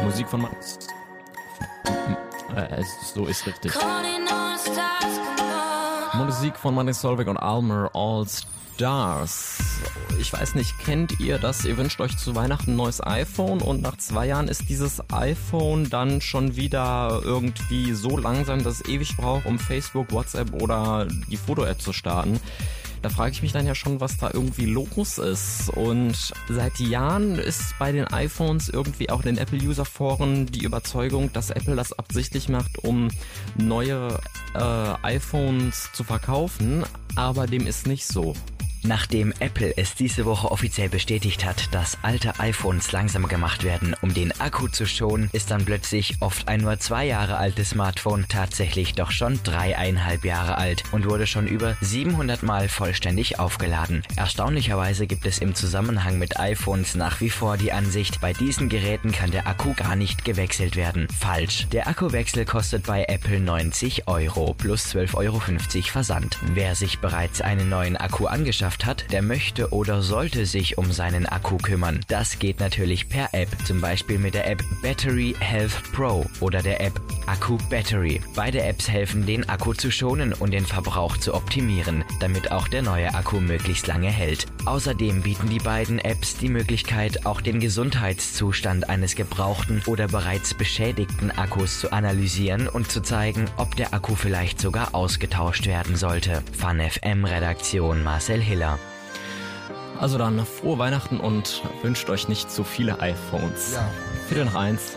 Musik von... Ma äh, so ist richtig. Musik von Manny Solveig und Almer All Stars. Ich weiß nicht, kennt ihr das? Ihr wünscht euch zu Weihnachten ein neues iPhone und nach zwei Jahren ist dieses iPhone dann schon wieder irgendwie so langsam, dass es ewig braucht, um Facebook, WhatsApp oder die Foto-App zu starten. Da frage ich mich dann ja schon, was da irgendwie los ist. Und seit Jahren ist bei den iPhones irgendwie auch in den Apple-User-Foren die Überzeugung, dass Apple das absichtlich macht, um neue äh, iPhones zu verkaufen. Aber dem ist nicht so. Nachdem Apple es diese Woche offiziell bestätigt hat, dass alte iPhones langsamer gemacht werden, um den Akku zu schonen, ist dann plötzlich oft ein nur zwei Jahre altes Smartphone tatsächlich doch schon dreieinhalb Jahre alt und wurde schon über 700 Mal vollständig aufgeladen. Erstaunlicherweise gibt es im Zusammenhang mit iPhones nach wie vor die Ansicht, bei diesen Geräten kann der Akku gar nicht gewechselt werden. Falsch. Der Akkuwechsel kostet bei Apple 90 Euro plus 12,50 Euro Versand. Wer sich bereits einen neuen Akku angeschafft Leidenschaft hat, der möchte oder sollte sich um seinen Akku kümmern. Das geht natürlich per App, zum Beispiel mit der App Battery Health Pro oder der App Akku Battery. Beide Apps helfen, den Akku zu schonen und den Verbrauch zu optimieren, damit auch der neue Akku möglichst lange hält. Außerdem bieten die beiden Apps die Möglichkeit, auch den Gesundheitszustand eines gebrauchten oder bereits beschädigten Akkus zu analysieren und zu zeigen, ob der Akku vielleicht sogar ausgetauscht werden sollte. FunFM Redaktion Marcel Hiller. Also dann frohe Weihnachten und wünscht euch nicht zu viele iPhones. Ja. Viertel nach eins.